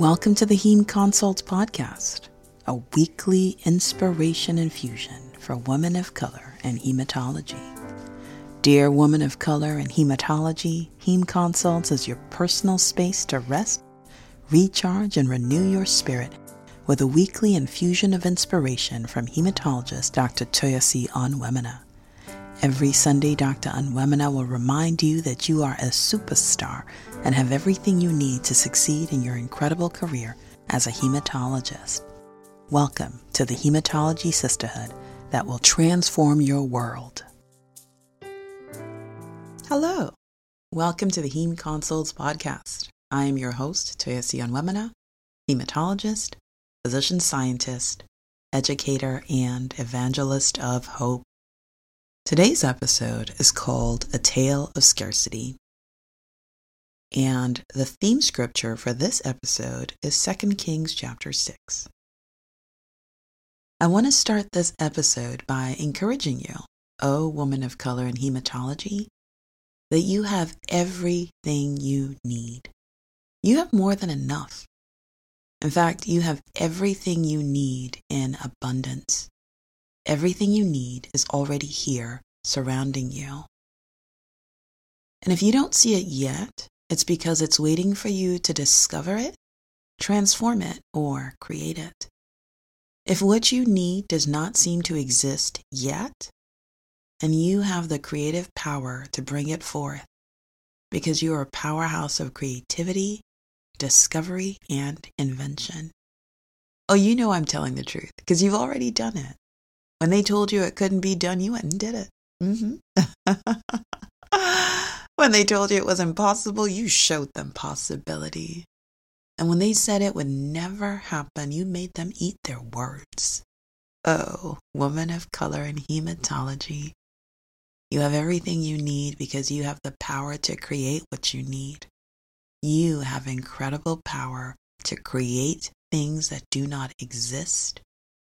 Welcome to the Heme Consults Podcast, a weekly inspiration infusion for women of color and hematology. Dear woman of color and hematology, Heme Consults is your personal space to rest, recharge, and renew your spirit with a weekly infusion of inspiration from hematologist Dr. Toyosi Onwuemene. Every Sunday, Dr. Onwuemene will remind you that you are a superstar and have everything you need to succeed in your incredible career as a hematologist. Welcome to the Hematology Sisterhood that will transform your world. Hello. Welcome to the Heme Consults podcast. I am your host, Toyosi Onwuemene, hematologist, physician scientist, educator, and evangelist of hope. Today's episode is called A Tale of Scarcity. And the theme scripture for this episode is 2 Kings chapter 6. I want to start this episode by encouraging you, O woman of color in hematology, that you have everything you need. You have more than enough. In fact, you have everything you need in abundance. Everything you need is already here surrounding you. And if you don't see it yet, it's because it's waiting for you to discover it, transform it, or create it. If what you need does not seem to exist yet, and you have the creative power to bring it forth, because you are a powerhouse of creativity, discovery, and invention. Oh, you know I'm telling the truth because you've already done it. When they told you it couldn't be done, you went and did it. Mm-hmm. when they told you it was impossible, you showed them possibility. And when they said it would never happen, you made them eat their words. Oh, woman of color in hematology, you have everything you need because you have the power to create what you need. You have incredible power to create things that do not exist,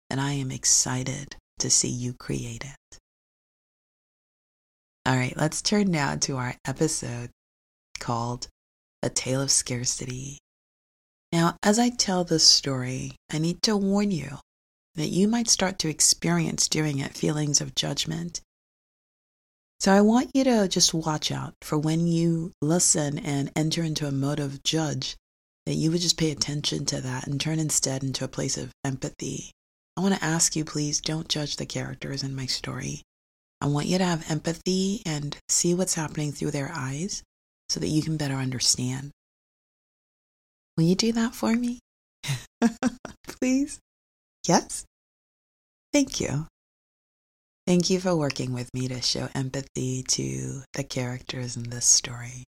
and I am excited to see you create it. All right, let's turn now to our episode called A Tale of Scarcity. Now, as I tell this story, I need to warn you that you might start to experience during it feelings of judgment. So I want you to just watch out for when you listen and enter into a mode of judge, that you would just pay attention to that and turn instead into a place of empathy I want to ask you, please don't judge the characters in my story. I want you to have empathy and see what's happening through their eyes so that you can better understand. Will you do that for me? please? Yes? Thank you. Thank you for working with me to show empathy to the characters in this story.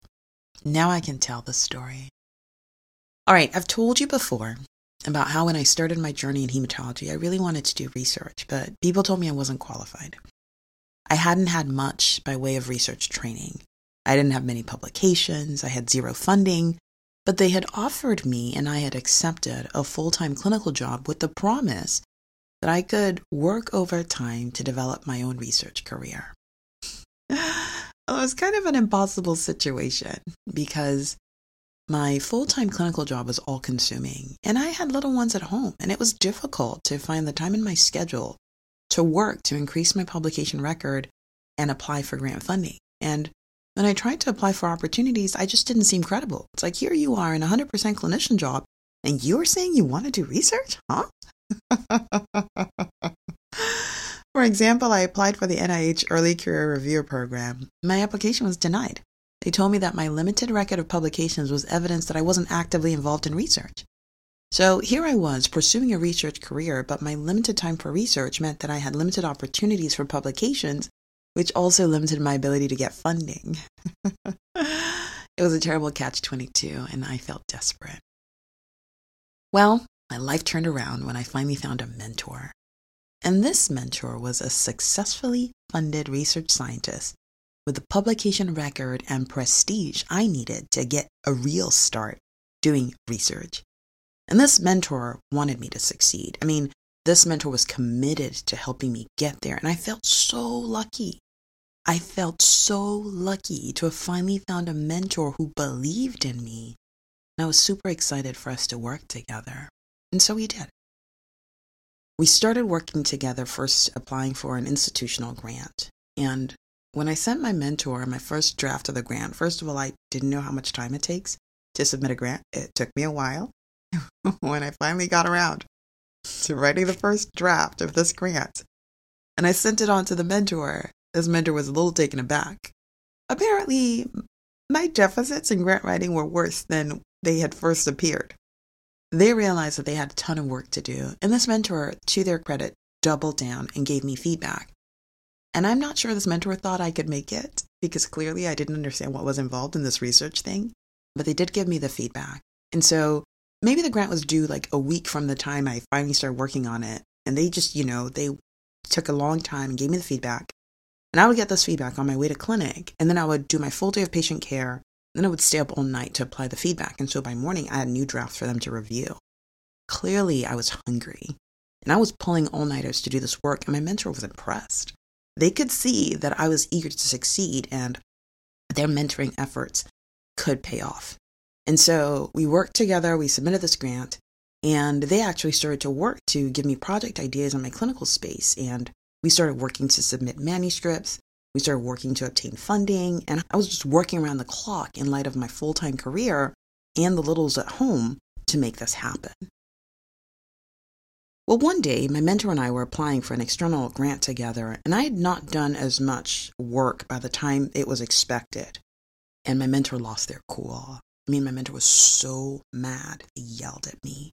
Now I can tell the story. All right, I've told you before about how when I started my journey in hematology, I really wanted to do research, but people told me I wasn't qualified. I hadn't had much by way of research training. I didn't have many publications, I had zero funding, but they had offered me and I had accepted a full time clinical job with the promise that I could work overtime to develop my own research career. It was kind of an impossible situation because my full time clinical job was all consuming, and I had little ones at home, and it was difficult to find the time in my schedule to work to increase my publication record and apply for grant funding. And when I tried to apply for opportunities, I just didn't seem credible. It's like, here you are in a 100% clinician job, and you're saying you want to do research? Huh? for example, I applied for the NIH Early Career Review Program. My application was denied. They told me that my limited record of publications was evidence that I wasn't actively involved in research. So here I was pursuing a research career, but my limited time for research meant that I had limited opportunities for publications, which also limited my ability to get funding. it was a terrible catch 22, and I felt desperate. Well, my life turned around when I finally found a mentor. And this mentor was a successfully funded research scientist with the publication record and prestige I needed to get a real start doing research. And this mentor wanted me to succeed. I mean, this mentor was committed to helping me get there, and I felt so lucky. I felt so lucky to have finally found a mentor who believed in me And I was super excited for us to work together. And so we did. We started working together, first applying for an institutional grant. And when I sent my mentor my first draft of the grant, first of all, I didn't know how much time it takes to submit a grant. It took me a while. when I finally got around to writing the first draft of this grant, and I sent it on to the mentor, this mentor was a little taken aback. Apparently, my deficits in grant writing were worse than they had first appeared. They realized that they had a ton of work to do, and this mentor, to their credit, doubled down and gave me feedback. And I'm not sure this mentor thought I could make it because clearly I didn't understand what was involved in this research thing, but they did give me the feedback. And so maybe the grant was due like a week from the time I finally started working on it. And they just, you know, they took a long time and gave me the feedback. And I would get this feedback on my way to clinic. And then I would do my full day of patient care then I would stay up all night to apply the feedback. And so by morning, I had new drafts for them to review. Clearly, I was hungry. And I was pulling all nighters to do this work, and my mentor was impressed. They could see that I was eager to succeed, and their mentoring efforts could pay off. And so we worked together, we submitted this grant, and they actually started to work to give me project ideas on my clinical space. And we started working to submit manuscripts. We started working to obtain funding, and I was just working around the clock in light of my full time career and the littles at home to make this happen. Well, one day, my mentor and I were applying for an external grant together, and I had not done as much work by the time it was expected. And my mentor lost their cool. I mean, my mentor was so mad, they yelled at me.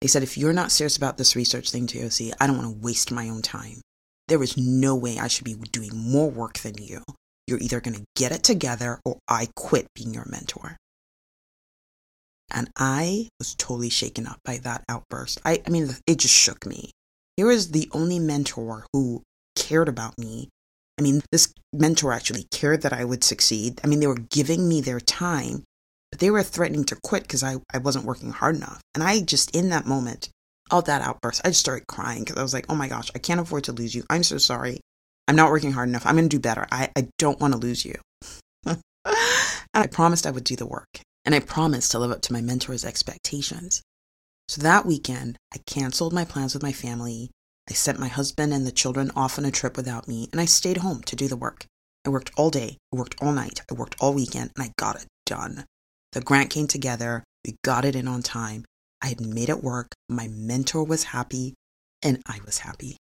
They said, if you're not serious about this research thing, TOC, I don't want to waste my own time. There is no way I should be doing more work than you. You're either going to get it together or I quit being your mentor. And I was totally shaken up by that outburst. I, I mean, it just shook me. Here was the only mentor who cared about me. I mean, this mentor actually cared that I would succeed. I mean, they were giving me their time, but they were threatening to quit because I, I wasn't working hard enough. And I just, in that moment, all that outburst, I just started crying because I was like, oh my gosh, I can't afford to lose you. I'm so sorry. I'm not working hard enough. I'm going to do better. I, I don't want to lose you. and I promised I would do the work. And I promised to live up to my mentor's expectations. So that weekend, I canceled my plans with my family. I sent my husband and the children off on a trip without me, and I stayed home to do the work. I worked all day, I worked all night, I worked all weekend, and I got it done. The grant came together, we got it in on time, I had made it work. My mentor was happy, and I was happy.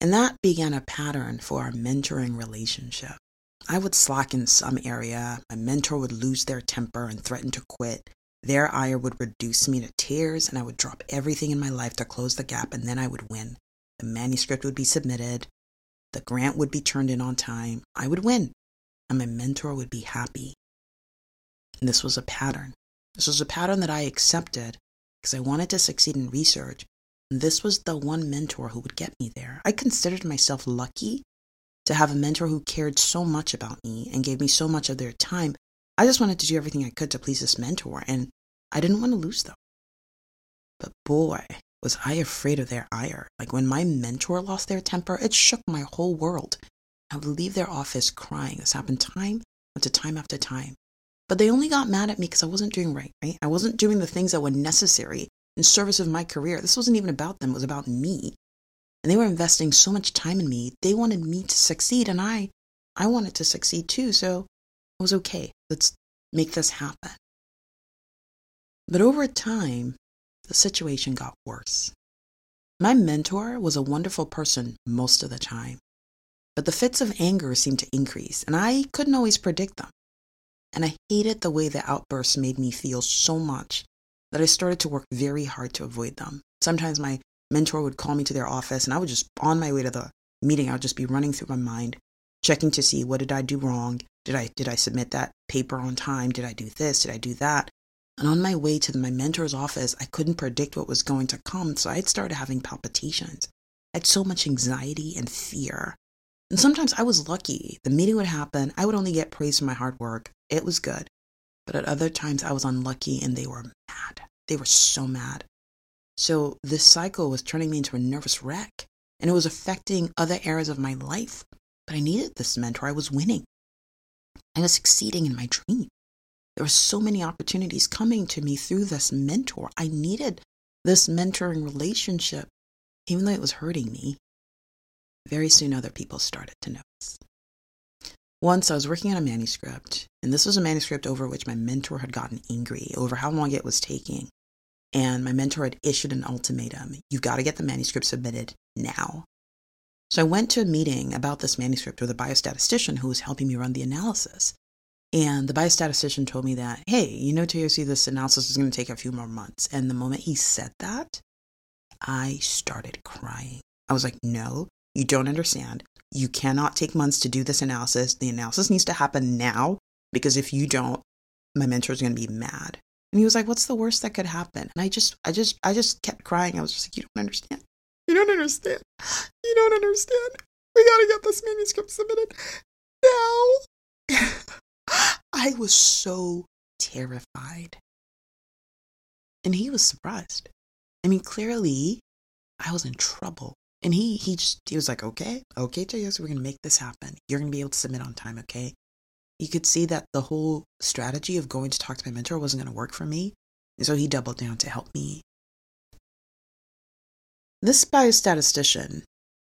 And that began a pattern for our mentoring relationship. I would slack in some area, my mentor would lose their temper and threaten to quit. Their ire would reduce me to tears, and I would drop everything in my life to close the gap, and then I would win. The manuscript would be submitted, the grant would be turned in on time, I would win, and my mentor would be happy. And this was a pattern. This was a pattern that I accepted because I wanted to succeed in research. And this was the one mentor who would get me there. I considered myself lucky to have a mentor who cared so much about me and gave me so much of their time. I just wanted to do everything I could to please this mentor, and I didn't want to lose them. But boy, was I afraid of their ire. Like when my mentor lost their temper, it shook my whole world. I would leave their office crying. This happened time after time after time. But they only got mad at me because I wasn't doing right, right? I wasn't doing the things that were necessary in service of my career. This wasn't even about them, it was about me. And they were investing so much time in me. They wanted me to succeed and I I wanted to succeed too, so I was okay. Let's make this happen. But over time, the situation got worse. My mentor was a wonderful person most of the time, but the fits of anger seemed to increase, and I couldn't always predict them. And I hated the way the outbursts made me feel so much that I started to work very hard to avoid them. Sometimes my mentor would call me to their office and I would just, on my way to the meeting, I would just be running through my mind, checking to see what did I do wrong? Did I, did I submit that paper on time? Did I do this? Did I do that? And on my way to my mentor's office, I couldn't predict what was going to come, so I'd started having palpitations. I had so much anxiety and fear. And sometimes I was lucky. The meeting would happen, I would only get praise for my hard work. It was good. But at other times, I was unlucky and they were mad. They were so mad. So this cycle was turning me into a nervous wreck and it was affecting other areas of my life. But I needed this mentor. I was winning. I was succeeding in my dream. There were so many opportunities coming to me through this mentor. I needed this mentoring relationship, even though it was hurting me. Very soon, other people started to notice. Once I was working on a manuscript, and this was a manuscript over which my mentor had gotten angry over how long it was taking. And my mentor had issued an ultimatum you've got to get the manuscript submitted now. So I went to a meeting about this manuscript with a biostatistician who was helping me run the analysis. And the biostatistician told me that, hey, you know, Toyosi, this analysis is going to take a few more months. And the moment he said that, I started crying. I was like, no, you don't understand. You cannot take months to do this analysis. The analysis needs to happen now because if you don't, my mentor is going to be mad. And he was like, what's the worst that could happen? And I just, I just, I just kept crying. I was just like, you don't understand. You don't understand. You don't understand. We got to get this manuscript submitted now. I was so terrified. And he was surprised. I mean, clearly, I was in trouble. And he he just he was like, okay, okay, Toyosi, we're gonna make this happen. You're gonna be able to submit on time, okay? You could see that the whole strategy of going to talk to my mentor wasn't gonna work for me. And so he doubled down to help me. This biostatistician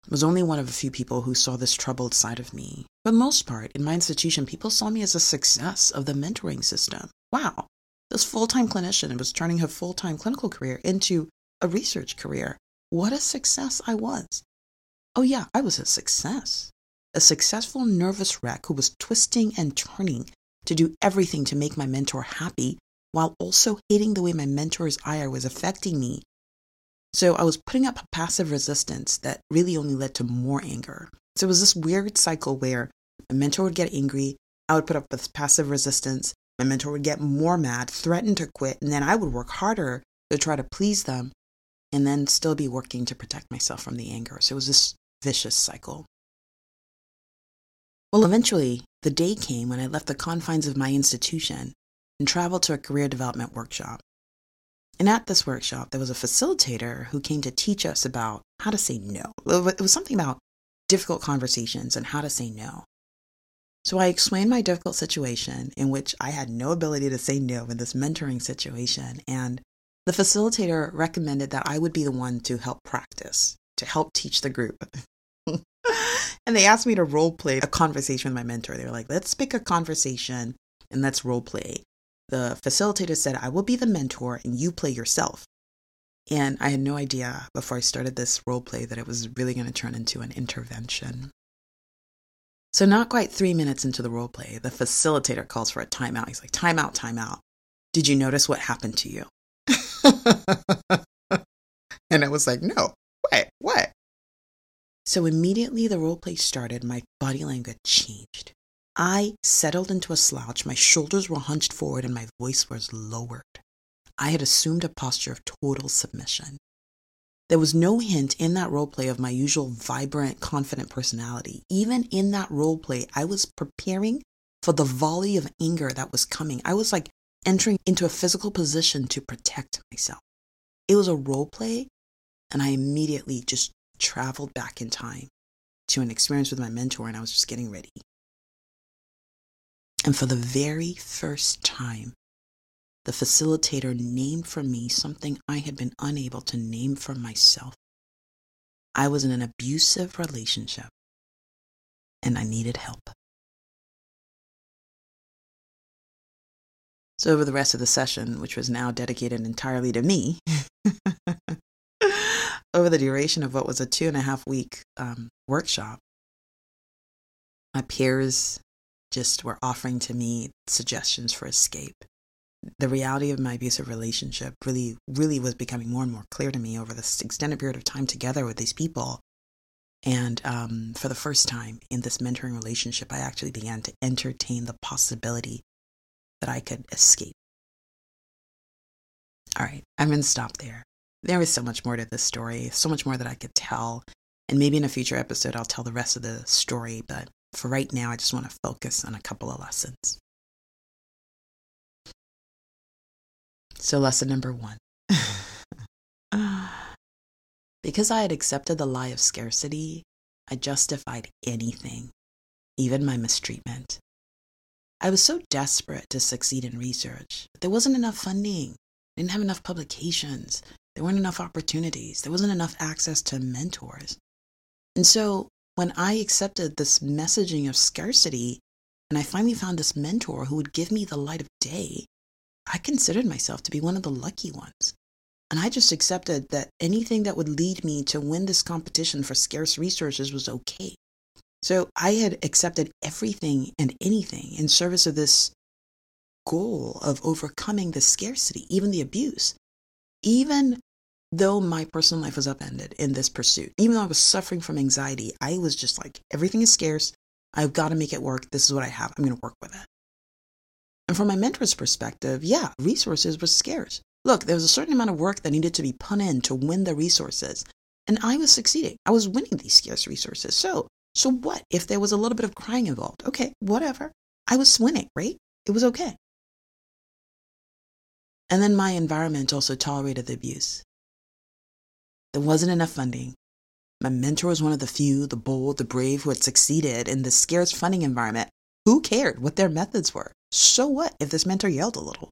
was only one of a few people who saw this troubled side of me. For the most part, in my institution, people saw me as a success of the mentoring system. Wow, this full time clinician was turning her full time clinical career into a research career. What a success I was. Oh, yeah, I was a success. A successful nervous wreck who was twisting and turning to do everything to make my mentor happy while also hating the way my mentor's ire was affecting me so I was putting up a passive resistance that really only led to more anger. So it was this weird cycle where my mentor would get angry, I would put up this passive resistance, my mentor would get more mad, threaten to quit, and then I would work harder to try to please them and then still be working to protect myself from the anger. So it was this vicious cycle. Well, eventually, the day came when I left the confines of my institution and traveled to a career development workshop. And at this workshop, there was a facilitator who came to teach us about how to say no. It was something about difficult conversations and how to say no. So I explained my difficult situation in which I had no ability to say no in this mentoring situation. And the facilitator recommended that I would be the one to help practice, to help teach the group. And they asked me to role play a conversation with my mentor. They were like, let's pick a conversation and let's role play the facilitator said, I will be the mentor and you play yourself. And I had no idea before I started this role play that it was really going to turn into an intervention. So, not quite three minutes into the role play, the facilitator calls for a timeout. He's like, Timeout, timeout. Did you notice what happened to you? and I was like, No? So, immediately the role play started, my body language changed. I settled into a slouch, my shoulders were hunched forward, and my voice was lowered. I had assumed a posture of total submission. There was no hint in that role play of my usual vibrant, confident personality. Even in that role play, I was preparing for the volley of anger that was coming. I was like entering into a physical position to protect myself. It was a role play, and I immediately just traveled back in time to an experience with my mentor, and I was just getting ready. And for the very first time, the facilitator named for me something I had been unable to name for myself. I was in an abusive relationship and I needed help. So, over the rest of the session, which was now dedicated entirely to me, over the duration of what was a two and a half week um, workshop, my peers just were offering to me suggestions for escape. The reality of my abusive relationship really, really was becoming more and more clear to me over this extended period of time together with these people. And um, for the first time in this mentoring relationship, I actually began to entertain the possibility that I could escape. All right, I'm going to stop there. There is so much more to this story, so much more that I could tell. And maybe in a future episode, I'll tell the rest of the story. But for right now, I just want to focus on a couple of lessons. So, lesson number one because I had accepted the lie of scarcity, I justified anything, even my mistreatment. I was so desperate to succeed in research. There wasn't enough funding, I didn't have enough publications, there weren't enough opportunities, there wasn't enough access to mentors. And so when I accepted this messaging of scarcity and I finally found this mentor who would give me the light of day, I considered myself to be one of the lucky ones. And I just accepted that anything that would lead me to win this competition for scarce resources was okay. So I had accepted everything and anything in service of this goal of overcoming the scarcity, even the abuse. Even though my personal life was upended in this pursuit, even though I was suffering from anxiety, I was just like, everything is scarce. I've got to make it work. This is what I have. I'm going to work with it. And from my mentor's perspective, yeah, resources were scarce. Look, there was a certain amount of work that needed to be put in to win the resources. And I was succeeding. I was winning these scarce resources. So, so what if there was a little bit of crying involved? Okay, whatever. I was winning, right? It was okay. And then my environment also tolerated the abuse. There wasn't enough funding. My mentor was one of the few, the bold, the brave who had succeeded in the scarce funding environment. Who cared what their methods were? So what if this mentor yelled a little?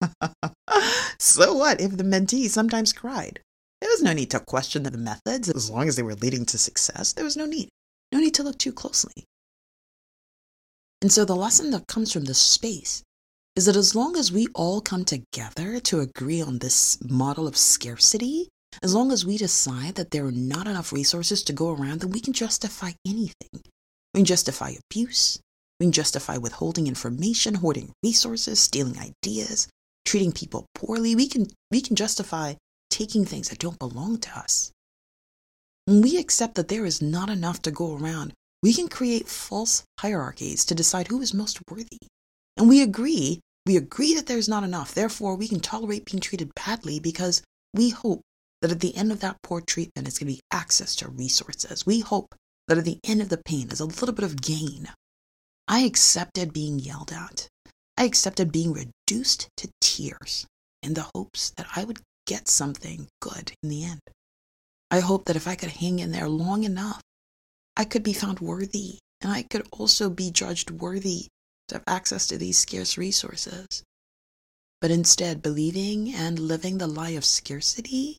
so what if the mentee sometimes cried? There was no need to question the methods as long as they were leading to success. There was no need. No need to look too closely. And so the lesson that comes from this space is that as long as we all come together to agree on this model of scarcity, as long as we decide that there are not enough resources to go around, then we can justify anything. We can justify abuse. We can justify withholding information, hoarding resources, stealing ideas, treating people poorly. We can, we can justify taking things that don't belong to us. When we accept that there is not enough to go around, we can create false hierarchies to decide who is most worthy. And we agree, we agree that there's not enough. Therefore, we can tolerate being treated badly because we hope that at the end of that poor treatment is going to be access to resources. We hope that at the end of the pain is a little bit of gain. I accepted being yelled at. I accepted being reduced to tears in the hopes that I would get something good in the end. I hoped that if I could hang in there long enough, I could be found worthy and I could also be judged worthy to have access to these scarce resources. But instead, believing and living the lie of scarcity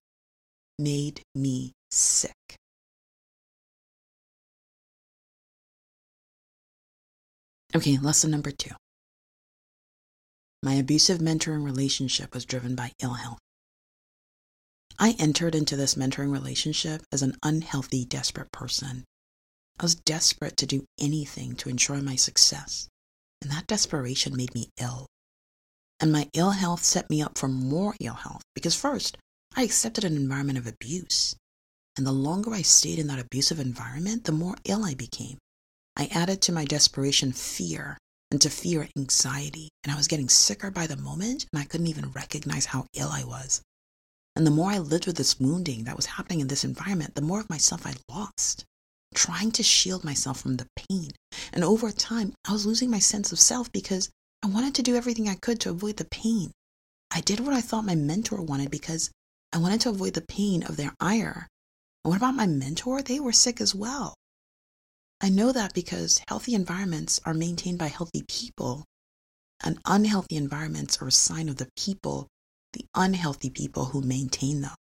made me sick. Okay, lesson number two. My abusive mentoring relationship was driven by ill health. I entered into this mentoring relationship as an unhealthy, desperate person. I was desperate to do anything to ensure my success, and that desperation made me ill. And my ill health set me up for more ill health because, first, I accepted an environment of abuse. And the longer I stayed in that abusive environment, the more ill I became. I added to my desperation fear, and to fear anxiety, and I was getting sicker by the moment, and I couldn't even recognize how ill I was. And the more I lived with this wounding that was happening in this environment, the more of myself I lost, trying to shield myself from the pain. And over time, I was losing my sense of self because I wanted to do everything I could to avoid the pain. I did what I thought my mentor wanted because I wanted to avoid the pain of their ire. And what about my mentor? They were sick as well. I know that because healthy environments are maintained by healthy people, and unhealthy environments are a sign of the people, the unhealthy people who maintain them.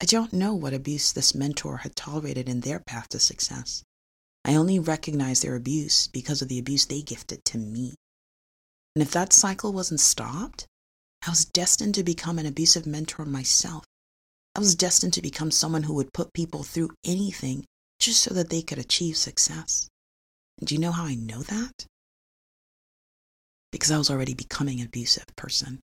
I don't know what abuse this mentor had tolerated in their path to success. I only recognize their abuse because of the abuse they gifted to me. And if that cycle wasn't stopped, I was destined to become an abusive mentor myself. I was destined to become someone who would put people through anything just so that they could achieve success. And do you know how I know that? Because I was already becoming an abusive person.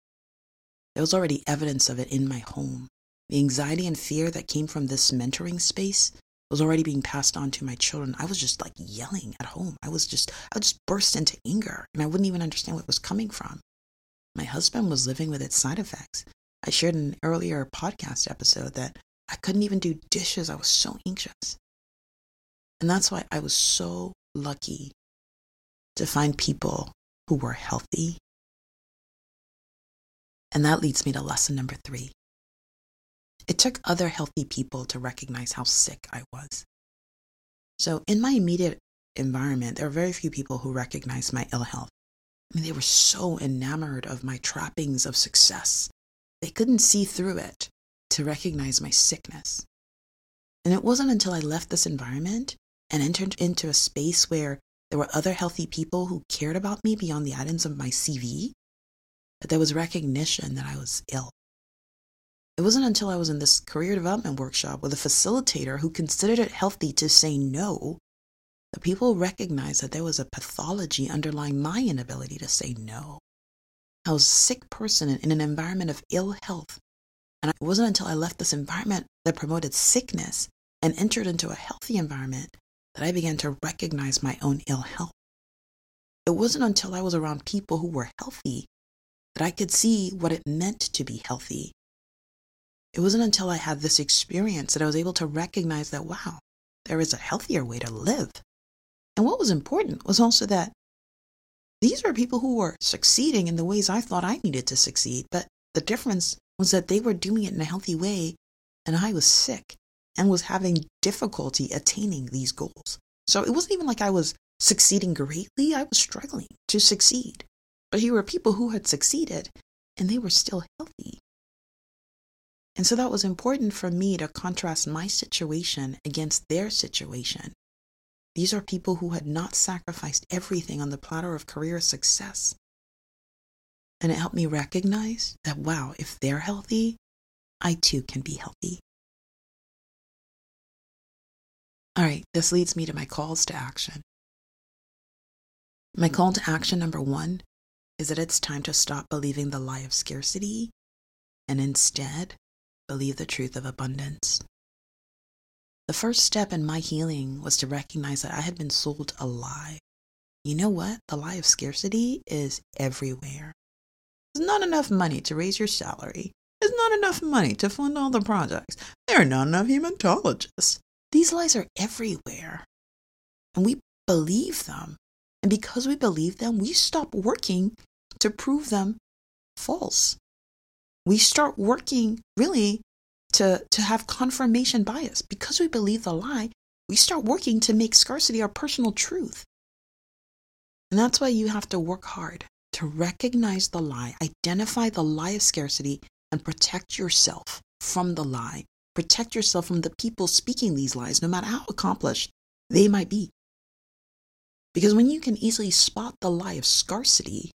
There was already evidence of it in my home. The anxiety and fear that came from this mentoring space was already being passed on to my children. I was just like yelling at home. I was just, I just burst into anger and I wouldn't even understand what was coming from. My husband was living with its side effects. I shared in an earlier podcast episode that I couldn't even do dishes. I was so anxious. And that's why I was so lucky to find people who were healthy. And that leads me to lesson number three. It took other healthy people to recognize how sick I was. So, in my immediate environment, there are very few people who recognize my ill health. I mean, they were so enamored of my trappings of success. They couldn't see through it to recognize my sickness. And it wasn't until I left this environment and entered into a space where there were other healthy people who cared about me beyond the items of my CV that there was recognition that I was ill. It wasn't until I was in this career development workshop with a facilitator who considered it healthy to say no that people recognized that there was a pathology underlying my inability to say no. I was a sick person in an environment of ill health. And it wasn't until I left this environment that promoted sickness and entered into a healthy environment that I began to recognize my own ill health. It wasn't until I was around people who were healthy that I could see what it meant to be healthy it wasn't until I had this experience that I was able to recognize that, wow, there is a healthier way to live. And what was important was also that these were people who were succeeding in the ways I thought I needed to succeed. But the difference was that they were doing it in a healthy way, and I was sick and was having difficulty attaining these goals. So it wasn't even like I was succeeding greatly, I was struggling to succeed. But here were people who had succeeded and they were still healthy. And so that was important for me to contrast my situation against their situation. These are people who had not sacrificed everything on the platter of career success. And it helped me recognize that, wow, if they're healthy, I too can be healthy. All right, this leads me to my calls to action. My call to action number one is that it's time to stop believing the lie of scarcity and instead believe the truth of abundance. The first step in my healing was to recognize that I had been sold a lie. You know what? The lie of scarcity is everywhere. There's not enough money to raise your salary. There's not enough money to fund all the projects. There are not enough hematologists. These lies are everywhere. And we believe them. And because we believe them, we stop working to prove them false we start working really to, to have confirmation bias. Because we believe the lie, we start working to make scarcity our personal truth. And that's why you have to work hard to recognize the lie, identify the lie of scarcity, and protect yourself from the lie. Protect yourself from the people speaking these lies, no matter how accomplished they might be. Because when you can easily spot the lie of scarcity,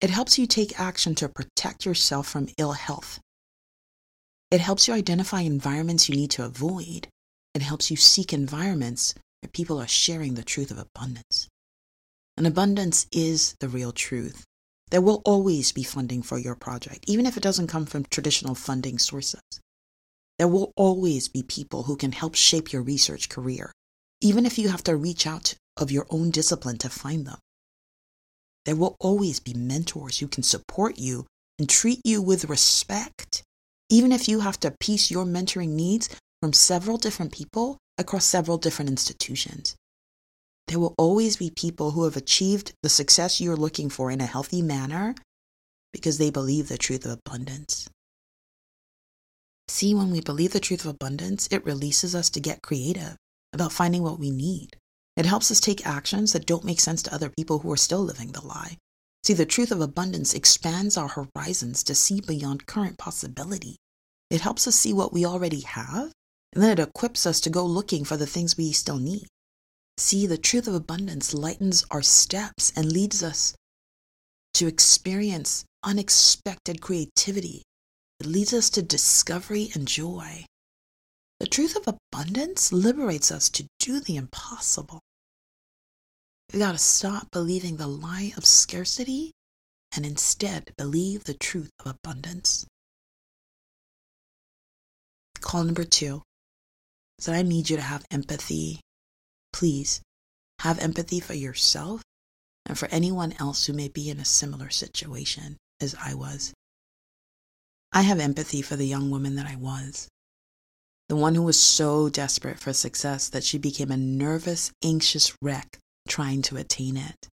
it helps you take action to protect yourself from ill health. It helps you identify environments you need to avoid. It helps you seek environments where people are sharing the truth of abundance. And abundance is the real truth. There will always be funding for your project, even if it doesn't come from traditional funding sources. There will always be people who can help shape your research career, even if you have to reach out of your own discipline to find them. There will always be mentors who can support you and treat you with respect, even if you have to piece your mentoring needs from several different people across several different institutions. There will always be people who have achieved the success you're looking for in a healthy manner because they believe the truth of abundance. See, when we believe the truth of abundance, it releases us to get creative about finding what we need. It helps us take actions that don't make sense to other people who are still living the lie. See, the truth of abundance expands our horizons to see beyond current possibility. It helps us see what we already have, and then it equips us to go looking for the things we still need. See, the truth of abundance lightens our steps and leads us to experience unexpected creativity. It leads us to discovery and joy. The truth of abundance liberates us to do the impossible. We got to stop believing the lie of scarcity and instead believe the truth of abundance. Call number two that I need you to have empathy. Please have empathy for yourself and for anyone else who may be in a similar situation as I was. I have empathy for the young woman that I was, the one who was so desperate for success that she became a nervous, anxious wreck trying to attain it.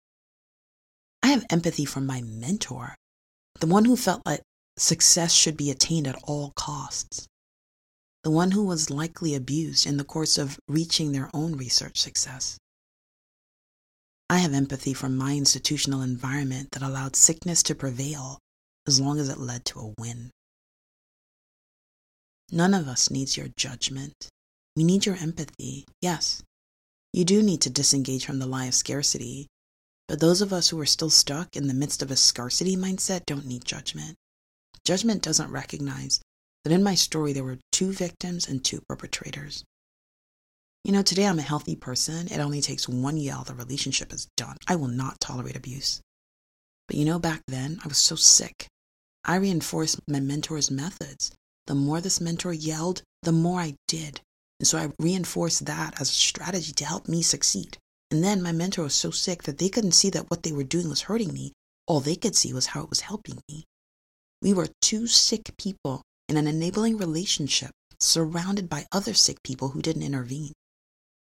I have empathy for my mentor, the one who felt like success should be attained at all costs, the one who was likely abused in the course of reaching their own research success. I have empathy for my institutional environment that allowed sickness to prevail as long as it led to a win. None of us needs your judgment. We need your empathy. Yes, you do need to disengage from the lie of scarcity. But those of us who are still stuck in the midst of a scarcity mindset don't need judgment. Judgment doesn't recognize that in my story there were two victims and two perpetrators. You know, today I'm a healthy person. It only takes one yell, the relationship is done. I will not tolerate abuse. But you know, back then I was so sick. I reinforced my mentor's methods. The more this mentor yelled, the more I did. And so I reinforced that as a strategy to help me succeed. And then my mentor was so sick that they couldn't see that what they were doing was hurting me. All they could see was how it was helping me. We were two sick people in an enabling relationship surrounded by other sick people who didn't intervene.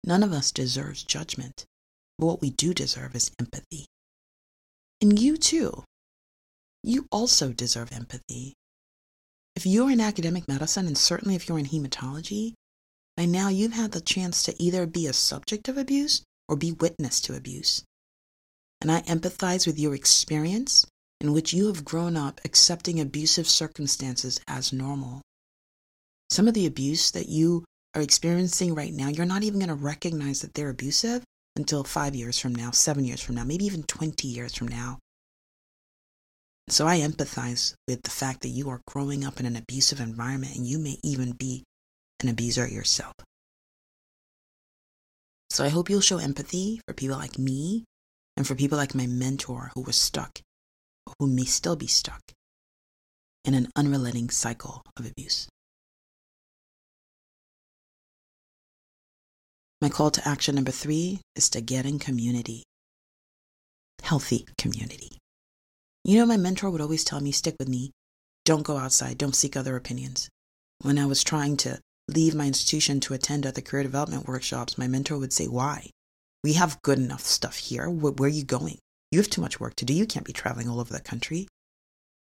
None of us deserves judgment, but what we do deserve is empathy. And you too. You also deserve empathy. If you're in academic medicine, and certainly if you're in hematology, by now you've had the chance to either be a subject of abuse or be witness to abuse. And I empathize with your experience in which you have grown up accepting abusive circumstances as normal. Some of the abuse that you are experiencing right now, you're not even going to recognize that they're abusive until five years from now, seven years from now, maybe even 20 years from now. So I empathize with the fact that you are growing up in an abusive environment and you may even be an abuser yourself. So I hope you'll show empathy for people like me and for people like my mentor who was stuck, or who may still be stuck, in an unrelenting cycle of abuse. My call to action number three is to get in community. Healthy community. You know, my mentor would always tell me, stick with me. Don't go outside. Don't seek other opinions. When I was trying to leave my institution to attend other career development workshops, my mentor would say, why? We have good enough stuff here. Where, are you going? You have too much work to do. You can't be traveling all over the country.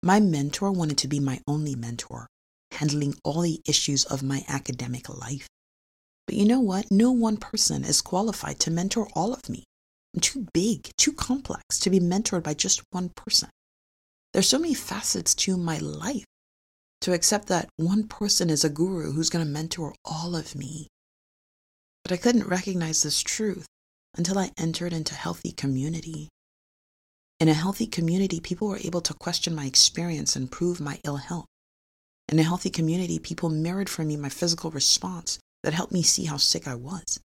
My mentor wanted to be my only mentor, handling all the issues of my academic life. But you know what? No one person is qualified to mentor all of me. I'm too big, too complex to be mentored by just one person. There's so many facets to my life to accept that one person is a guru who's going to mentor all of me. But I couldn't recognize this truth until I entered into healthy community. In a healthy community, people were able to question my experience and prove my ill health. In a healthy community, people mirrored for me my physical response that helped me see how sick I was.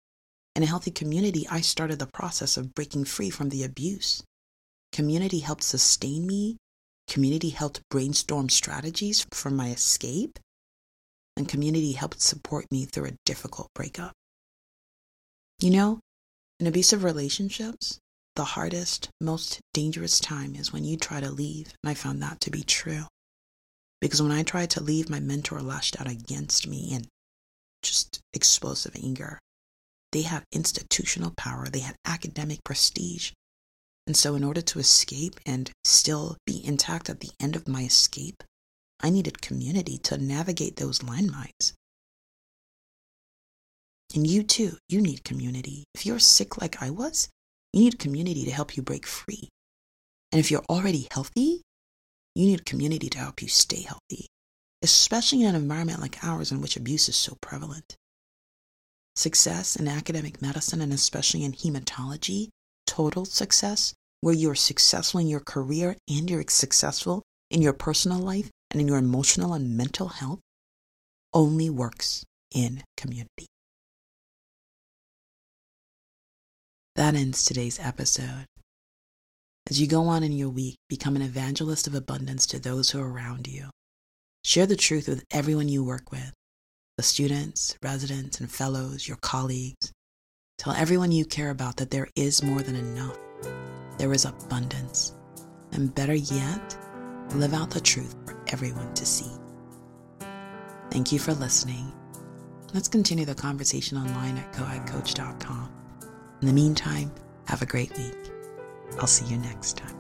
In a healthy community, I started the process of breaking free from the abuse. Community helped sustain me. Community helped brainstorm strategies for my escape. And community helped support me through a difficult breakup. You know, in abusive relationships, the hardest, most dangerous time is when you try to leave. And I found that to be true. Because when I tried to leave, my mentor lashed out against me in just explosive anger. They had institutional power, they had academic prestige. And so, in order to escape and still be intact at the end of my escape, I needed community to navigate those landmines. And you too, you need community. If you're sick like I was, you need community to help you break free. And if you're already healthy, you need community to help you stay healthy especially in an environment like ours in which abuse is so prevalent. Success in academic medicine and especially in hematology, total success, where you're successful in your career and you're successful in your personal life and in your emotional and mental health, only works in community. That ends today's episode. As you go on in your week, become an evangelist of abundance to those who are around you. Share the truth with everyone you work with the students, residents, and fellows, your colleagues. Tell everyone you care about that there is more than enough. There is abundance. And better yet, live out the truth for everyone to see. Thank you for listening. Let's continue the conversation online at coedcoach.com. In the meantime, have a great week. I'll see you next time.